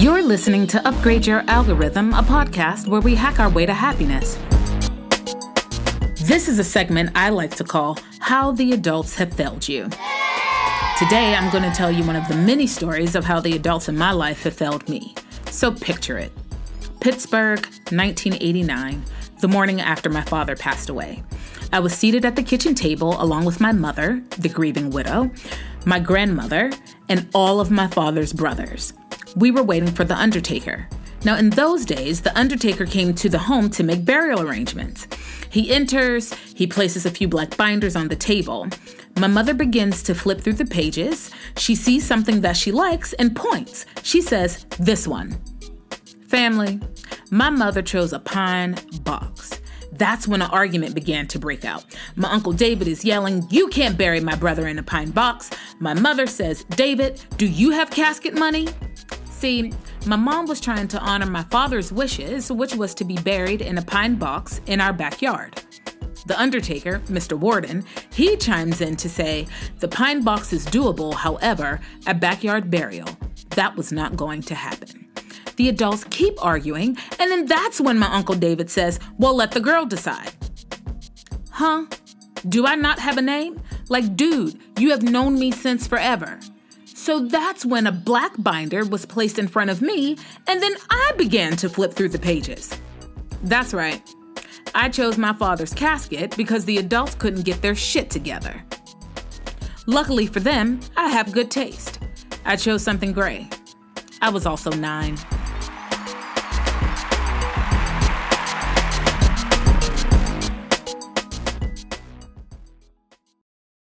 You're listening to Upgrade Your Algorithm, a podcast where we hack our way to happiness. This is a segment I like to call How the Adults Have Failed You. Today, I'm going to tell you one of the many stories of how the adults in my life have failed me. So picture it Pittsburgh, 1989, the morning after my father passed away. I was seated at the kitchen table along with my mother, the grieving widow, my grandmother, and all of my father's brothers. We were waiting for the undertaker. Now, in those days, the undertaker came to the home to make burial arrangements. He enters, he places a few black binders on the table. My mother begins to flip through the pages. She sees something that she likes and points. She says, This one. Family, my mother chose a pine box. That's when an argument began to break out. My Uncle David is yelling, You can't bury my brother in a pine box. My mother says, David, do you have casket money? See, my mom was trying to honor my father's wishes, which was to be buried in a pine box in our backyard. The undertaker, Mr. Warden, he chimes in to say, The pine box is doable, however, a backyard burial. That was not going to happen. The adults keep arguing, and then that's when my Uncle David says, Well, let the girl decide. Huh? Do I not have a name? Like, dude, you have known me since forever. So that's when a black binder was placed in front of me, and then I began to flip through the pages. That's right. I chose my father's casket because the adults couldn't get their shit together. Luckily for them, I have good taste. I chose something gray. I was also nine.